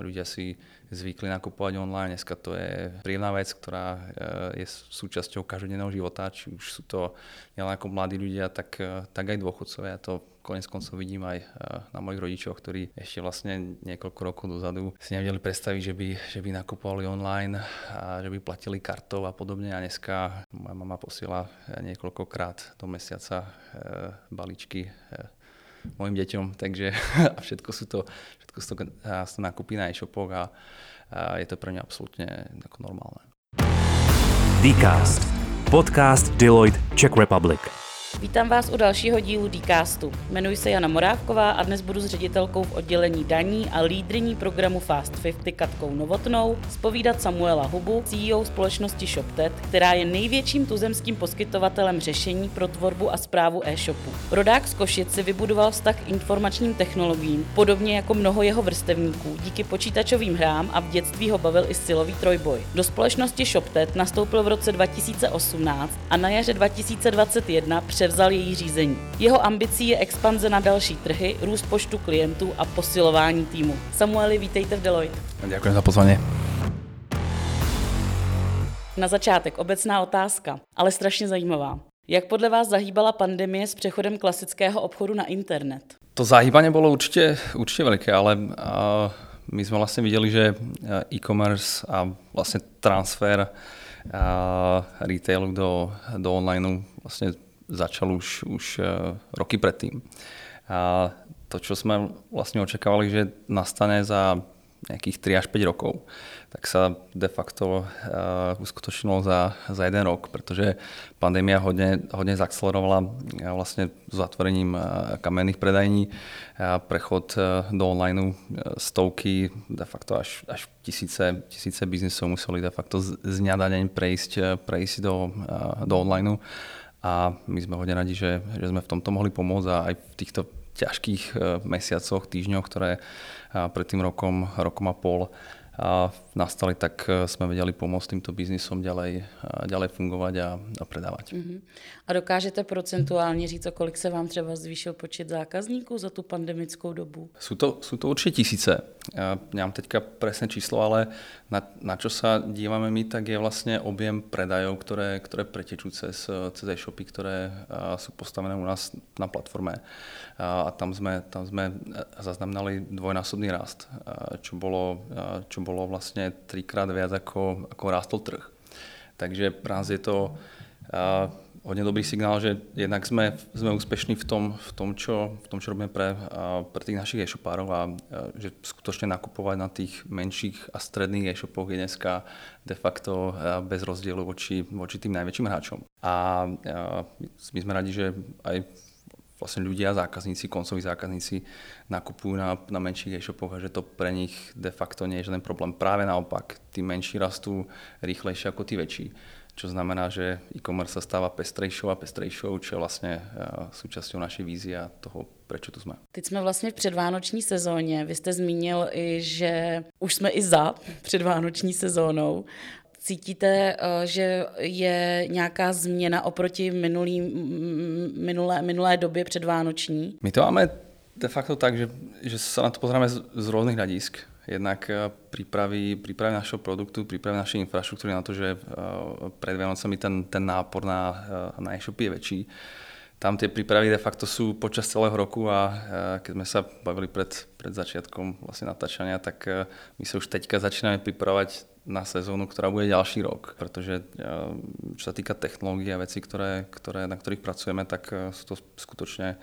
ľudia si zvykli nakupovať online. Dneska to je príjemná vec, ktorá je súčasťou každodenného života, či už sú to nielen ako mladí ľudia, tak, tak aj dôchodcovia. To konec koncov vidím aj na mojich rodičoch, ktorí ešte vlastne niekoľko rokov dozadu si nevedeli predstaviť, že by, že by nakupovali online a že by platili kartou a podobne. A dneska moja mama posiela niekoľkokrát do mesiaca balíčky mojim deťom, takže a všetko sú to, všetko sú to, sú to nakupy na e-shopoch a, a je to pre mňa absolútne ako normálne. Dcast. Podcast Deloitte Czech Republic. Vítám vás u dalšího dílu Dcastu. Jmenuji se Jana Morávková a dnes budu s ředitelkou v oddělení daní a lídriní programu Fast 50 Katkou Novotnou spovídat Samuela Hubu, CEO společnosti ShopTet, která je největším tuzemským poskytovatelem řešení pro tvorbu a zprávu e-shopu. Rodák z Košic si vybudoval vztah k informačním technologiím, podobně jako mnoho jeho vrstevníků, díky počítačovým hrám a v dětství ho bavil i silový trojboj. Do společnosti ShopTet nastoupil v roce 2018 a na jaře 2021 převzal její řízení. Jeho ambicí je expanze na další trhy, růst počtu klientů a posilování týmu. Samueli, vítejte v Deloitte. Ďakujem za pozvanie. Na začátek obecná otázka, ale strašně zajímavá. Jak podle vás zahýbala pandemie s přechodem klasického obchodu na internet? To zahýbanie bolo určite, určite veľké, ale uh, my sme vlastne videli, že e-commerce a vlastne transfer uh, retailu do, do online vlastne začal už, už e, roky predtým. A to, čo sme vlastne očakávali, že nastane za nejakých 3 až 5 rokov, tak sa de facto uh, uskutočnilo za, za jeden rok, pretože pandémia hodne, hodne zaakcelerovala uh, vlastne zatvorením uh, kamenných predajní a prechod uh, do online stovky, de facto až, až tisíce, tisíce biznisov museli de facto z, z dňa na deň prejsť, prejsť do, uh, do online a my sme hodne radi, že, že sme v tomto mohli pomôcť a aj v týchto ťažkých e, mesiacoch, týždňoch, ktoré e, pred tým rokom, rokom a pol nastali, tak e, sme vedeli pomôcť týmto biznisom ďalej, ďalej fungovať a, a predávať. Uh-huh. A dokážete procentuálně říct, o kolik se vám třeba zvýšil počet zákazníků za tu pandemickou dobu? Sú to, sú to určite tisíce. Ja nemám teďka presné číslo, ale na, na čo sa dívame my, tak je vlastne objem predajov, ktoré, ktoré pretečú cez, cez e-shopy, ktoré sú postavené u nás na platforme. A tam sme, tam sme zaznamenali dvojnásobný rast, čo bolo, čo bolo vlastne trikrát viac ako, ako rástol trh. Takže pre nás je to hodne dobrý signál, že jednak sme, sme úspešní v tom, v tom, čo, v tom, čo robíme pre, pre tých našich e-shopárov a, že skutočne nakupovať na tých menších a stredných e-shopoch je dneska de facto bez rozdielu voči, voči tým najväčším hráčom. A, a my sme radi, že aj vlastne ľudia, zákazníci, koncoví zákazníci nakupujú na, na menších e-shopoch a že to pre nich de facto nie je žiaden problém. Práve naopak, tí menší rastú rýchlejšie ako tí väčší čo znamená, že e-commerce sa stáva pestrejšou a pestrejšou, čo je vlastne e, súčasťou našej vízie a toho, prečo tu jsme. Teď jsme vlastně v předvánoční sezóně. Vy jste zmínil že už jsme i za předvánoční sezónou. Cítíte, e, že je nějaká změna oproti minulý, minulé, minulé době předvánoční? My to máme de facto tak, že, že sa na to pozrieme z, z rôznych hľadisk jednak eh, prípravy, prípravy našeho produktu, prípravy našej infraštruktúry na to, že eh, pred Vianocami ten, ten nápor na, eh, na e-shopy je väčší. Tam tie prípravy de facto sú počas celého roku a keď sme sa bavili pred, pred začiatkom vlastne natáčania, tak my sa už teďka začíname pripravať na sezónu, ktorá bude ďalší rok. Pretože čo sa týka technológií a vecí, ktoré, ktoré, na ktorých pracujeme, tak sú to skutočne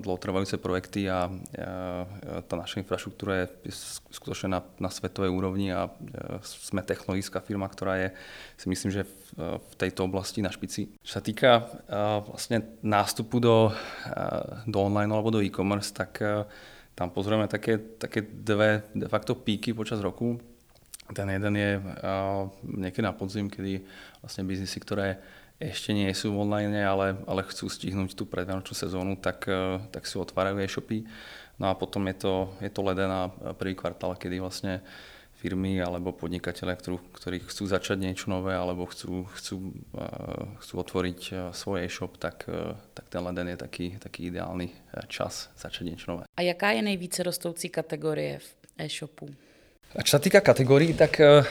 dlhotrvajúce projekty a tá naša infraštruktúra je skutočne na, na svetovej úrovni a sme technologická firma, ktorá je si myslím, že v, v tejto oblasti na špici. Čo sa týka vlastne nástupu do, do online alebo do e-commerce, tak tam pozrieme také, také dve de facto píky počas roku. Ten jeden je niekedy na podzim, kedy vlastne biznisy, ktoré ešte nie sú online, ale, ale chcú stihnúť tú predvianočnú sezónu, tak, eh, tak si otvárajú e-shopy. No a potom je to, je to leden a prvý kvartál, kedy vlastne firmy alebo podnikatelia, ktorí chcú začať niečo nové alebo chcú, chcú, uh, chcú otvoriť svoj e-shop, tak, tak ten leden je taký, taký ideálny čas začať niečo nové. A jaká je nejvíce rostoucí kategorie v e-shopů? A čo sa týka kategórií, tak uh,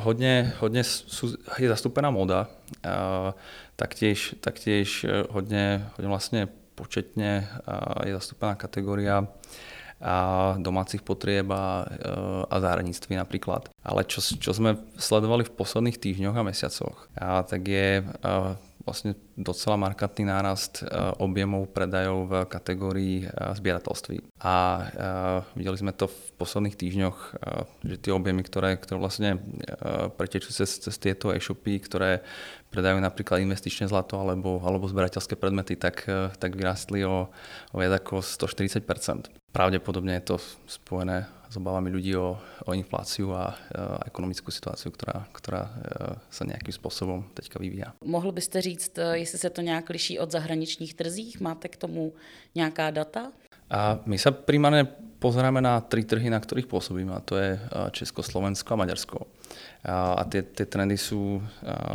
hodne, hodne sú, je zastúpená moda. Uh, taktiež, taktiež hodne, hodne vlastne početne uh, je zastúpená kategória a domácich potrieb a, a záhradníctví napríklad. Ale čo, čo sme sledovali v posledných týždňoch a mesiacoch, a tak je vlastne docela markantný nárast objemov predajov v kategórii zbierateľství. A videli sme to v posledných týždňoch, že tie objemy, ktoré, ktoré vlastne pretečú cez, cez tieto e-shopy, ktoré predajú napríklad investičné zlato alebo, alebo zberateľské predmety, tak, tak vyrastli o, o viac ako 140% Pravdepodobne je to spojené s obavami ľudí o, o infláciu a, a ekonomickú situáciu, ktorá, ktorá sa nejakým spôsobom teďka vyvíja. Mohl byste říct, e, jestli se to nějak liší od zahraničních trzích? Máte k tomu nějaká data? A my sa primárne pozeráme na tri trhy, na ktorých pôsobíme, a to je Česko, Slovensko a Maďarsko. A, a tie, tie trendy sú,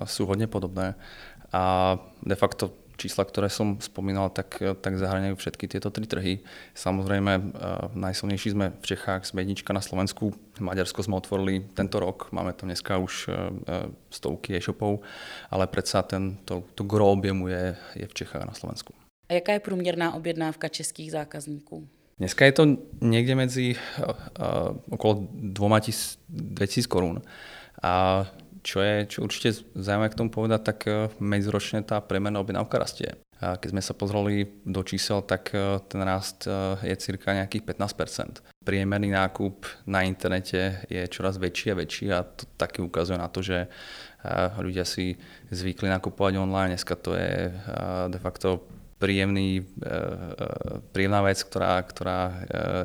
sú hodne podobné. A de facto čísla, ktoré som spomínal, tak, tak zahrňajú všetky tieto tri trhy. Samozrejme, uh, najsilnejší sme v Čechách, sme jednička na Slovensku. Maďarsko sme otvorili tento rok, máme tam dneska už uh, stovky e-shopov, ale predsa ten, to, to gro objemu je, je v Čechách na Slovensku. A jaká je průměrná objednávka českých zákazníků? Dneska je to niekde medzi uh, okolo 2000 korún. A čo je čo určite zaujímavé k tomu povedať, tak e, medziročne tá premerná objednávka rastie. Keď sme sa pozreli do čísel, tak e, ten rast e, je cirka nejakých 15% Priemerný nákup na internete je čoraz väčší a väčší a to taky ukazuje na to, že ľudia si zvykli nakupovať online. Dneska to je de facto príjemný, e, e, príjemná vec, ktorá, ktorá e,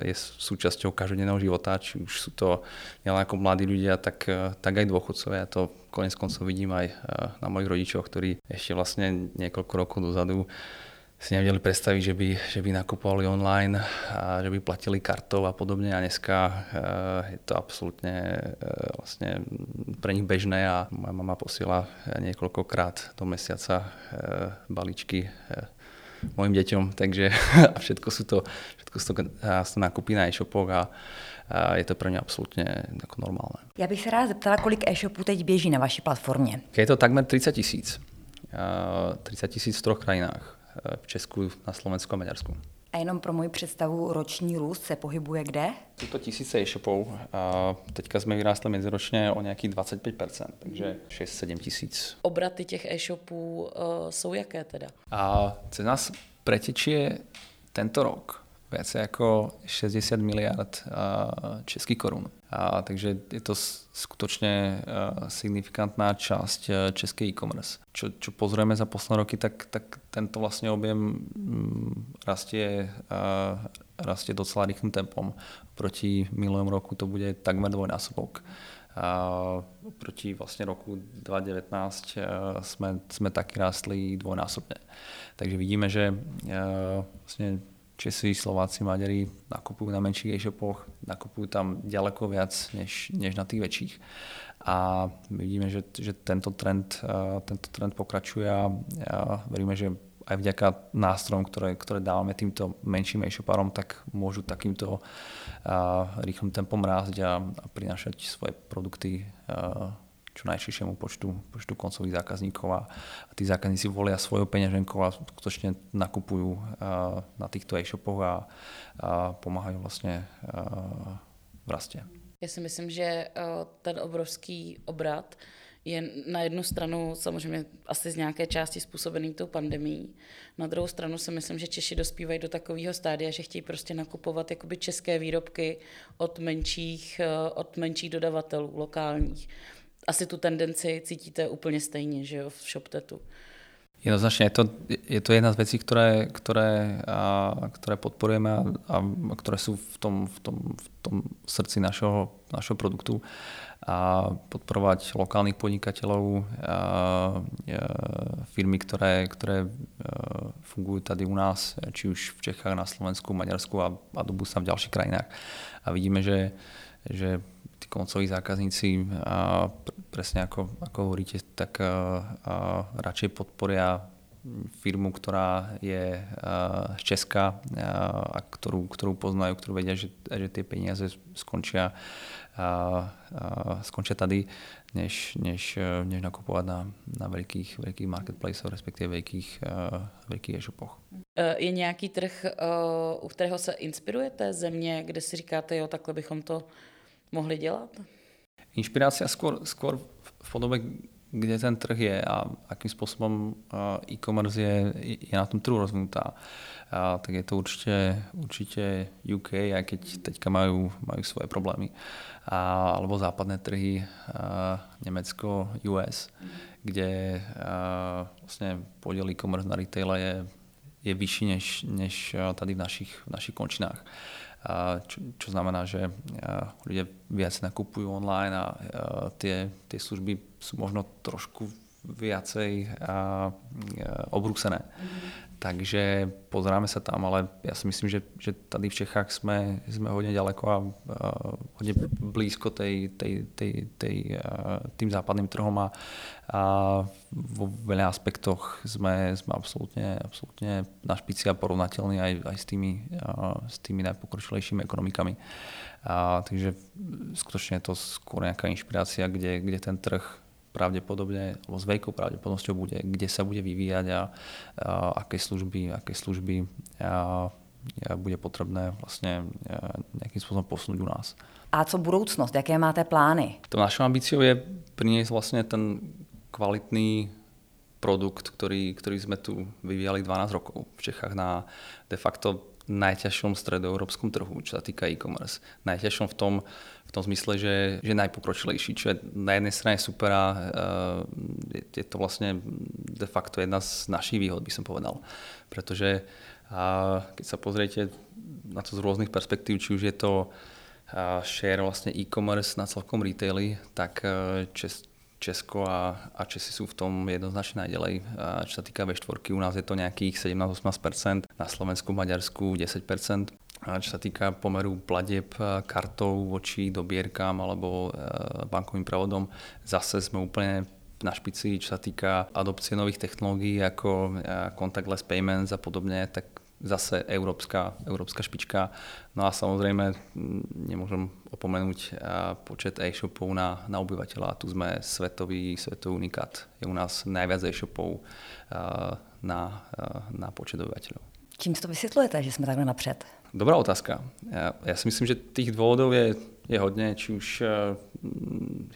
je súčasťou každodenného života, či už sú to nielen ako mladí ľudia, tak, tak aj dôchodcovia. Ja to konec koncov vidím aj na mojich rodičoch, ktorí ešte vlastne niekoľko rokov dozadu si nevedeli predstaviť, že by, že by nakupovali online a že by platili kartou a podobne a dneska je to absolútne vlastne pre nich bežné a moja mama posiela niekoľkokrát do mesiaca balíčky mojim deťom, takže a všetko sú to, všetko sú to, sú nákupy na e-shopoch a, a je to pro ně absolutně jako normálné. Já bych se rád zeptala, kolik e-shopů teď běží na vaší platformě. Je to takmer 30 tisíc. 30 tisíc v troch krajinách. V Česku, na Slovensku a Maďarsku. A jenom pro moji představu, roční růst se pohybuje kde? Jsou to tisíce e-shopů. Teďka jsme vyrástli meziročně o nějakých 25%, takže 6-7 tisíc. Obraty těch e-shopů uh, jsou jaké teda? A cez nás pretečie tento rok viacej ako 60 miliard českých korún. A, takže je to skutočne signifikantná časť českej e-commerce. Čo, čo pozrieme za posledné roky, tak, tak tento vlastne objem mm, rastie, rastie docela rýchlym tempom. Proti minulému roku to bude takmer dvojnásobok. A proti vlastne roku 2019 sme, sme taky rástli dvojnásobne. Takže vidíme, že vlastne Česi, Slováci, Maďari nakupujú na menších e-shopoch, nakupujú tam ďaleko viac než, než na tých väčších. A vidíme, že, že tento, trend, tento trend pokračuje a, a veríme, že aj vďaka nástrojom, ktoré, ktoré dávame týmto menším e-shopárom, tak môžu takýmto rýchlym tempom rásť a, a prinášať svoje produkty čo najširšiemu počtu, počtu koncových zákazníkov a, a tí zákazníci volia svojou peňaženkou a skutočne nakupujú na týchto e-shopoch a, a pomáhajú vlastne v raste. Já si myslím, že ten obrovský obrat je na jednu stranu samozřejmě asi z nějaké části způsobený tou pandemí. Na druhou stranu si myslím, že Češi dospívají do takového stádia, že chtějí prostě nakupovat jakoby české výrobky od menších, od menších dodavatelů lokálních asi tu tendenci cítíte úplně stejně, že jo, v ShopTetu. Jednoznačne je to, je to jedna z vecí, ktoré, ktoré, a, ktoré podporujeme a, a ktoré sú v tom, v tom, v tom srdci našeho, našeho produktu. A podporovať lokálnych podnikateľov, a, a, firmy, ktoré, ktoré a, fungujú tady u nás, či už v Čechách, na Slovensku, Maďarsku a, a do sa v ďalších krajinách. A vidíme, že, že tí koncoví zákazníci a presne ako, ako hovoríte, tak a, a radšej podporia firmu, ktorá je z Česka a ktorú, ktorú poznajú, ktorú vedia, že, že tie peniaze skončia, skončia tady, než, než, než nakupovať na, na veľkých, veľkých marketplaceoch, respektíve veľkých, veľkých e-shopoch. Je nějaký trh, u kterého se inspirujete, země, kde si říkáte, jo, takhle bychom to mohli dělat? Inšpirácia skôr, skôr v podobe, kde ten trh je a akým spôsobom e-commerce je, je na tom trhu rozvinutá. A, tak je to určite, určite UK, aj keď teďka majú, majú svoje problémy. A, alebo západné trhy, a, Nemecko, US, kde a, vlastne podiel e-commerce na retaile je, je vyšší než, než tady v našich, v našich končinách čo, čo znamená, že ľudia viac nakupujú online a tie, tie služby sú možno trošku viacej obrúsené. Mm-hmm. Takže pozeráme sa tam, ale ja si myslím, že, že tady v Čechách sme, sme hodne ďaleko a uh, hodne blízko tej, tej, tej, tej, uh, tým západným trhom a, a vo veľa aspektoch sme, sme absolútne, absolútne na špici a porovnateľní aj, aj s, tými, uh, tými najpokročilejšími ekonomikami. A, takže skutočne je to skôr nejaká inšpirácia, kde, kde ten trh pravdepodobne, alebo s veľkou pravdepodobnosťou bude, kde sa bude vyvíjať a, a aké služby, aké služby a, a bude potrebné vlastne nejakým spôsobom posunúť u nás. A co budoucnost? Jaké máte plány? To našou ambíciou je priniesť vlastne ten kvalitný produkt, ktorý, ktorý sme tu vyvíjali 12 rokov v Čechách na de facto najťažšom stredoeurópskom trhu, čo sa týka e-commerce. Najťažšom v tom, v tom zmysle, že, že najpokročilejší, čo je na jednej strane super a uh, je, je to vlastne de facto jedna z našich výhod, by som povedal. Pretože uh, keď sa pozriete na to z rôznych perspektív, či už je to uh, share vlastne e-commerce na celkom retaili, tak uh, čest, Česko a, a Česi sú v tom jednoznačne najďalej. Čo sa týka V4, u nás je to nejakých 17-18%, na Slovensku, Maďarsku 10%. Čo sa týka pomeru platieb kartou voči dobierkám alebo bankovým prevodom, zase sme úplne na špici, čo sa týka adopcie nových technológií ako contactless payments a podobne, tak zase európska, európska špička. No a samozrejme nemôžem opomenúť počet e-shopov na, na obyvateľa. Tu sme svetový, svetový unikát. Je u nás najviac e-shopov na, na počet obyvateľov. Čím to vysvětlujete, že jsme takhle napřed? Dobrá otázka. Ja, ja si myslím, že tých dôvodov je, je hodne, či už uh,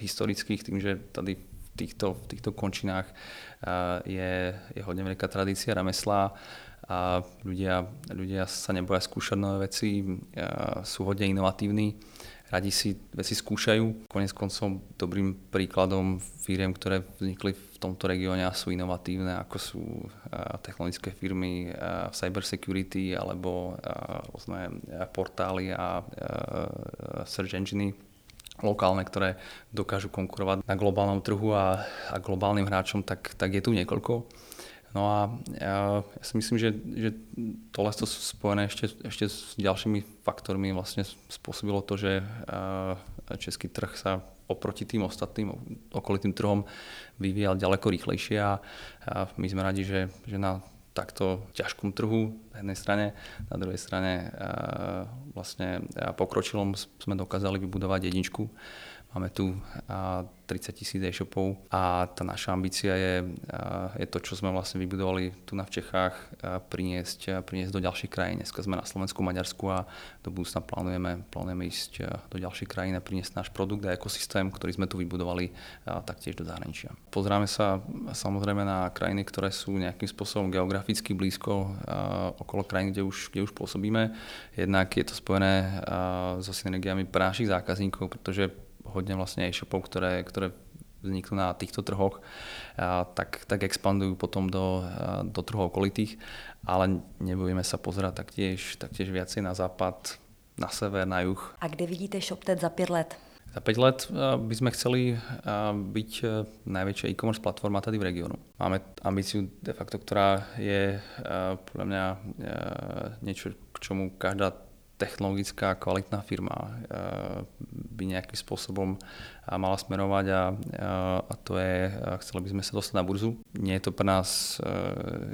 historických, tým, že tady v týchto, v týchto končinách uh, je, je hodne veľká tradícia remesla. Uh, a ľudia, ľudia sa neboja skúšať nové veci, sú hodne inovatívni, radi si veci skúšajú. Konec koncom dobrým príkladom firiem, ktoré vznikli v tomto regióne a sú inovatívne, ako sú technologické firmy v cybersecurity alebo rôzne portály a search engine lokálne, ktoré dokážu konkurovať na globálnom trhu a, a globálnym hráčom, tak, tak je tu niekoľko. No a ja, si myslím, že, že tohle sú spojené ešte, ešte s ďalšími faktormi vlastne spôsobilo to, že český trh sa oproti tým ostatným okolitým trhom vyvíjal ďaleko rýchlejšie a, my sme radi, že, že na takto ťažkom trhu na jednej strane, na druhej strane vlastne pokročilom sme dokázali vybudovať jedničku. Máme tu 30 tisíc e-shopov a tá naša ambícia je, je to, čo sme vlastne vybudovali tu na v Čechách, priniesť, priniesť do ďalších krajín. Dneska sme na Slovensku, Maďarsku a do budúcna plánujeme, plánujeme ísť do ďalších krajín a priniesť náš produkt a ekosystém, ktorý sme tu vybudovali taktiež do zahraničia. Pozráme sa samozrejme na krajiny, ktoré sú nejakým spôsobom geograficky blízko okolo krajín, kde už, kde už pôsobíme. Jednak je to spojené so synergiami pre našich zákazníkov, pretože hodne vlastne e-shopov, ktoré, ktoré vzniknú na týchto trhoch, tak, tak expandujú potom do, do trhov okolitých, ale nebudeme sa pozerať taktiež, taktiež viacej na západ, na sever, na juh. A kde vidíte ShopTet za 5 let? Za 5 let by sme chceli byť najväčšia e-commerce platforma tady v regiónu. Máme ambíciu de facto, ktorá je podľa mňa niečo, k čomu každá technologická kvalitná firma by nejakým spôsobom mala smerovať a, a to je, chceli by sme sa dostať na burzu. Nie je to pre nás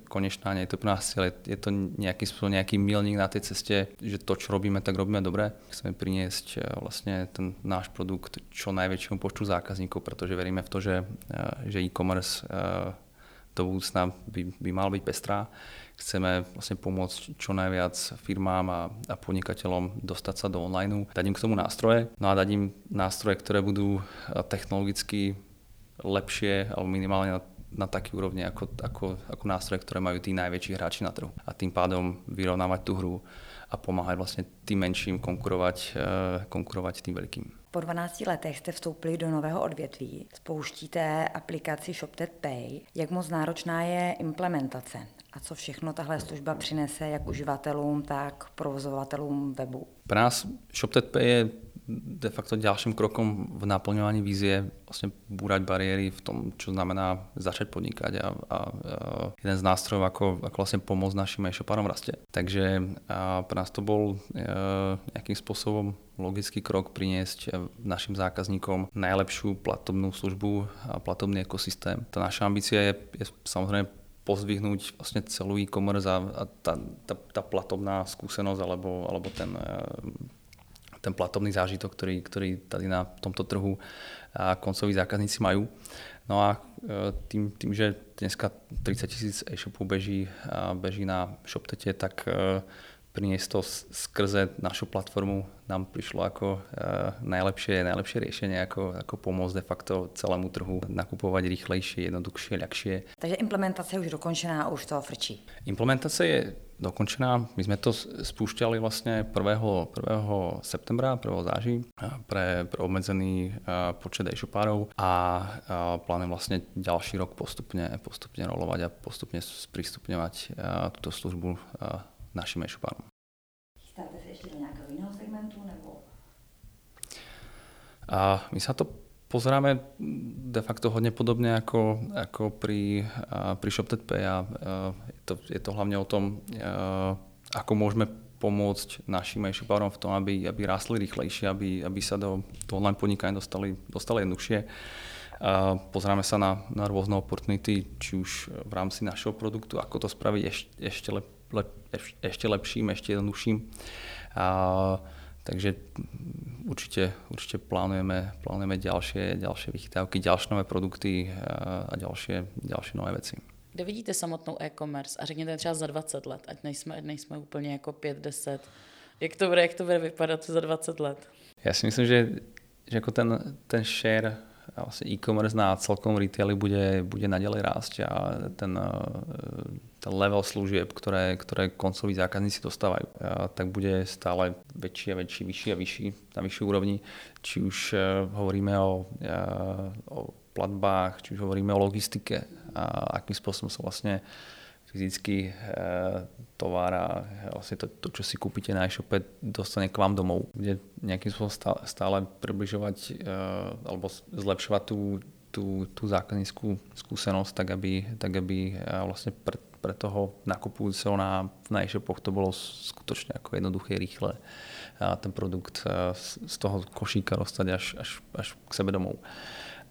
konečná, nie je to pre nás cieľ, je to nejaký spôsob, nejaký milník na tej ceste, že to, čo robíme, tak robíme dobre. Chceme priniesť vlastne ten náš produkt čo najväčšiemu počtu zákazníkov, pretože veríme v to, že, že e-commerce do budúcna by, by mal byť pestrá. Chceme vlastne pomôcť čo najviac firmám a, a podnikateľom dostať sa do online, dať im k tomu nástroje, no a dať im nástroje, ktoré budú technologicky lepšie alebo minimálne na, na taký úrovni ako, ako, ako nástroje, ktoré majú tí najväčší hráči na trhu. A tým pádom vyrovnávať tú hru a pomáhať vlastne tým menším konkurovať, eh, konkurovať tým veľkým. Po 12 letech jste vstoupili do nového odvětví, spouštíte aplikaci ShopTet Pay. Jak moc náročná je implementace? A co všechno tahle služba přinese jak uživatelům, tak provozovatelům webu? Pro nás ShopTet Pay je de facto ďalším krokom v naplňovaní vízie vlastne búrať bariéry v tom, čo znamená začať podnikať a, a, a jeden z nástrojov, ako, ako vlastne pomôcť našim e-shopárom raste. Takže a pre nás to bol e, nejakým spôsobom logický krok priniesť našim zákazníkom najlepšiu platobnú službu a platobný ekosystém. Tá naša ambícia je, je samozrejme pozdvihnúť vlastne celú e-commerce a, a tá, tá, tá platobná skúsenosť alebo, alebo ten e, ten platovný zážitok, ktorý, ktorý tady na tomto trhu a koncoví zákazníci majú. No a e, tým, tým že dneska 30 tisíc e-shopov beží, beží na ShopTete, tak e, priniesť to skrze našu platformu nám prišlo ako uh, najlepšie, najlepšie riešenie, ako, ako pomôcť de facto celému trhu nakupovať rýchlejšie, jednoduchšie, ľahšie. Takže implementace už dokončená, už to frčí. Implementace je dokončená. My sme to spúšťali vlastne 1. 1. septembra, 1. záži pre, pre obmedzený počet e-shopárov a plánujem vlastne ďalší rok postupne, postupne rolovať a postupne sprístupňovať túto službu našim e-shopárom. Chystáte sa ešte do nejakého iného segmentu? Nebo... A my sa to pozeráme de facto hodne podobne ako, ako pri, pri ShopTetPay a je to, je to hlavne o tom, ako môžeme pomôcť našim e-shopárom v tom, aby, aby rástli rýchlejšie, aby, aby sa do, do online podnikania dostali, dostali jednoduchšie. Pozeráme sa na, na rôzne opportunity, či už v rámci našeho produktu, ako to spraviť ešte, ešte lep, lep, ešte lepším, ešte jednoduchším. A, takže určite, určite plánujeme, plánujeme ďalšie, ďalšie vychytávky, ďalšie nové produkty a ďalšie, ďalšie nové veci. Kde vidíte samotnou e-commerce a řekněte třeba za 20 let, ať nejsme, nejsme úplně jako 5-10. Jak to bude, jak to bude vypadat za 20 let? Já si myslím, že, že jako ten, ten share vlastne e-commerce na celkom retaili bude, bude naďalej rásť a ten, e, ten level služieb, ktoré, ktoré koncoví zákazníci dostávajú, tak bude stále väčší a väčší, vyšší a vyšší na vyššej úrovni. Či už e, hovoríme o, e, o platbách, či už hovoríme o logistike a akým spôsobom sa vlastne fyzický e, tovar a vlastne to, to, čo si kúpite na e-shope, dostane k vám domov. Bude nejakým spôsobom stále, približovať e, alebo zlepšovať tú, tú, tú zákazníckú skúsenosť, tak aby, tak aby e, vlastne pre, pre toho nakupujúceho na, na e-shopoch to bolo skutočne ako jednoduché, rýchle a ten produkt z toho košíka dostať až, až, až k sebe domov.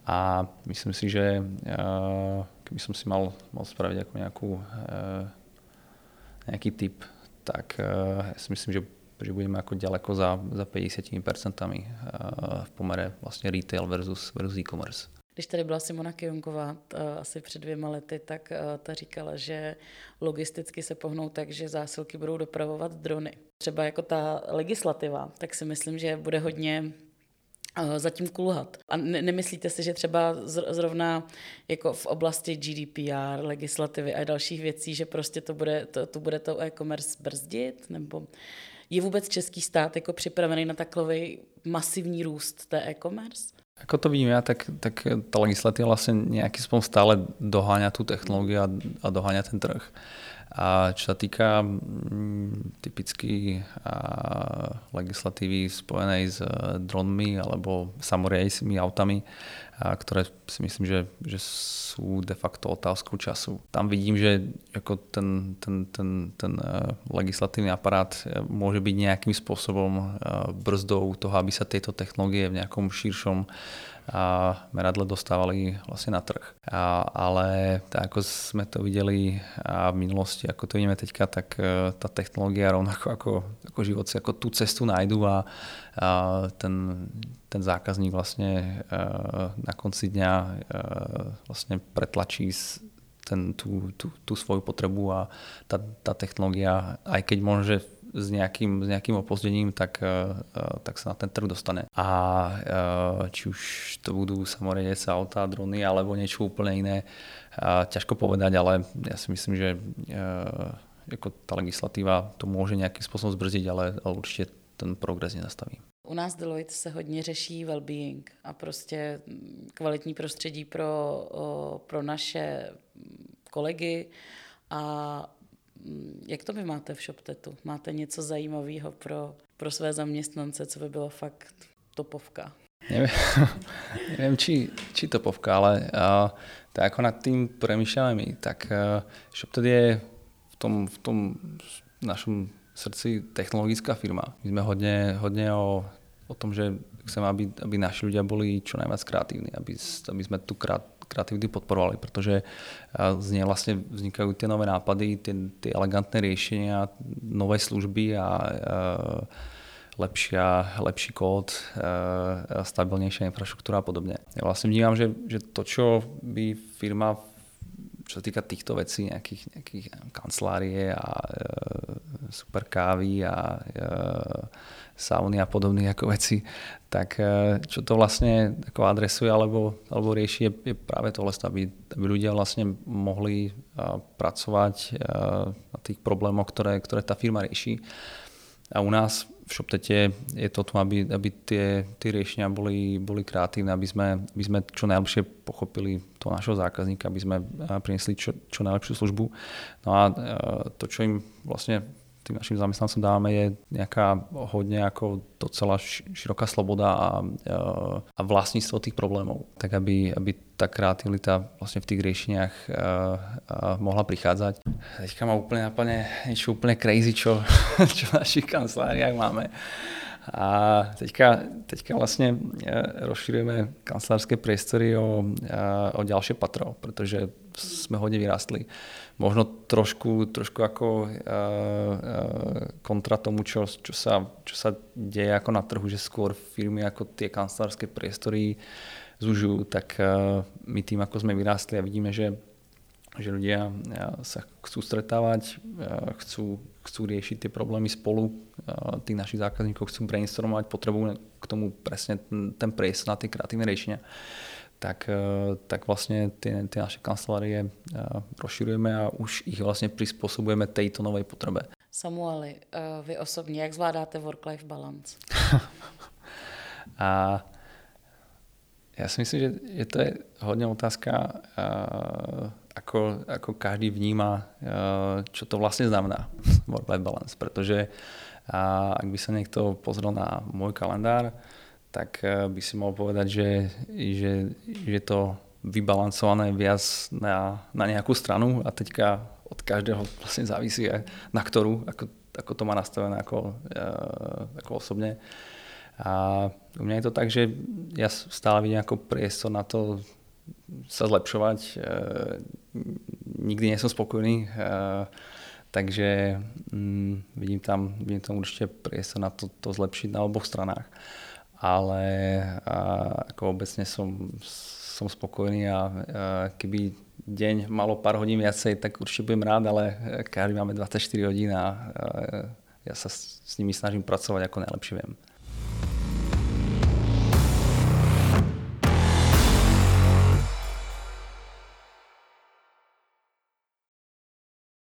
A myslím si, že keby som si mal, mal spraviť ako nejakú, uh, nejaký typ, tak uh, ja si myslím, že, že budeme ako ďaleko za, za 50% uh, v pomere vlastně retail versus, versus e-commerce. Když tady byla Simona Kionková asi před dvěma lety, tak ta říkala, že logisticky se pohnou tak, že zásilky budou dopravovat drony. Třeba jako ta legislativa, tak si myslím, že bude hodně zatím kulhat. A ne- nemyslíte si, že třeba zrovna jako v oblasti GDPR, legislativy a dalších věcí, že prostě to bude to, to, bude to e-commerce brzdit? Nebo je vůbec český stát jako připravený na takový masivní růst té e-commerce? Ako to vidím ja, tak, tak tá legislatíva vlastne nejakým spôsobom stále doháňa tú technológiu a, a doháňa ten trh. A čo sa týka mm, typicky legislatívy spojenej s dronmi alebo samoriadicimi autami, a ktoré si myslím, že, že sú de facto otázkou času. Tam vidím, že ako ten, ten, ten, ten legislatívny aparát môže byť nejakým spôsobom brzdou toho, aby sa tieto technológie v nejakom širšom a meradle dostávali vlastne na trh. A, ale tak ako sme to videli a v minulosti, ako to vidíme teďka, tak e, tá technológia rovnako ako, ako život si ako tú cestu nájdu a, a ten, ten zákazník vlastne e, na konci dňa e, vlastne pretlačí ten, tú, tú, tú svoju potrebu a tá, tá technológia, aj keď môže s nejakým, s nejakým opozdením, tak, eh, eh, tak sa na ten trh dostane. A eh, či už to budú samoriedece, auta, drony alebo niečo úplne iné, ťažko povedať, ale ja si myslím, že ako tá legislatíva to může nějakým způsobem zbrzdit, ale, ale určitě ten progres nezastaví. U nás Deloitte se hodně řeší well-being a prostě kvalitní prostředí pro, pro naše kolegy a jak to vy máte v ShopTetu? Máte něco zajímavého pro, pro své zaměstnance, co by bylo fakt topovka? Neviem, neviem či, či topovka, ale uh, tak ako nad tým premýšľame my, tak uh, ShopTet je v tom, v tom našom srdci technologická firma. My sme hodne, hodne o, o tom, že chceme, aby, aby naši ľudia boli čo najviac kreatívni, aby, aby sme tú krát, kreativity podporovali, protože z nej vlastne vznikajú tie nové nápady, tie, tie elegantné riešenia, nové služby a lepšia, lepší kód, stabilnejšia infraštruktúra a podobne. Ja vlastne vnímam, že, že to, čo by firma čo sa týka týchto vecí, nejakých, nejakých kancelárie a e, super a e, sauny a podobných ako veci, tak e, čo to vlastne ako adresuje alebo, alebo rieši je, je práve tohle, aby, aby ľudia vlastne mohli uh, pracovať uh, na tých problémoch, ktoré, ktoré tá firma rieši. A u nás v ShopTete je to tu, aby, aby tie, tie riešenia boli, boli kreatívne, aby sme, aby sme čo najlepšie pochopili toho našeho zákazníka, aby sme priniesli čo, čo najlepšiu službu. No a to, čo im vlastne tým našim zamestnancom dávame, je nejaká hodne ako docela široká sloboda a, a vlastníctvo tých problémov. Tak aby, aby tá kreativita vlastne v tých riešeniach a, a mohla prichádzať. Teďka ma úplne napadne niečo úplne crazy, čo, čo v našich kanceláriách máme. A teďka, teďka vlastne rozširujeme kancelárske priestory o, o ďalšie patro, pretože sme hodne vyrastli možno trošku, trošku ako uh, uh, kontra tomu, čo, čo, sa, čo sa deje ako na trhu, že skôr firmy ako tie kancelárske priestory zužujú, tak uh, my tým, ako sme vyrástli a vidíme, že, že ľudia sa chcú stretávať, chcú, chcú riešiť tie problémy spolu, tých našich zákazníkov chcú brainstormovať, potrebujú k tomu presne ten, ten priestor na tie kreatívne riešenia tak, eh, tak vlastne tie, tie naše kancelárie eh, rozširujeme a už ich vlastne prispôsobujeme tejto novej potrebe. Samueli, eh, vy osobně, jak zvládáte work-life balance? a ja si myslím, že, že to je hodne otázka, ako, ako každý vníma, čo to vlastne znamená work-life balance, pretože ak by sa niekto pozrel na môj kalendár, tak eh, by si mohol povedať, že, že, že to vybalancované viac na, na nejakú stranu a teďka od každého vlastne závisí, na ktorú, ako, ako to má nastavené ako, eh, ako osobne. A u mňa je to tak, že ja stále vidím ako priestor na to sa zlepšovať. Eh, nikdy nie som spokojný, takže mm, vidím, tam, vidím tam určite priestor na to, to zlepšiť na oboch stranách ale ako obecne som, som spokojný a, keby deň malo pár hodín viacej, tak určite budem rád, ale každý máme 24 hodín a, a ja sa s nimi snažím pracovať ako najlepšie viem.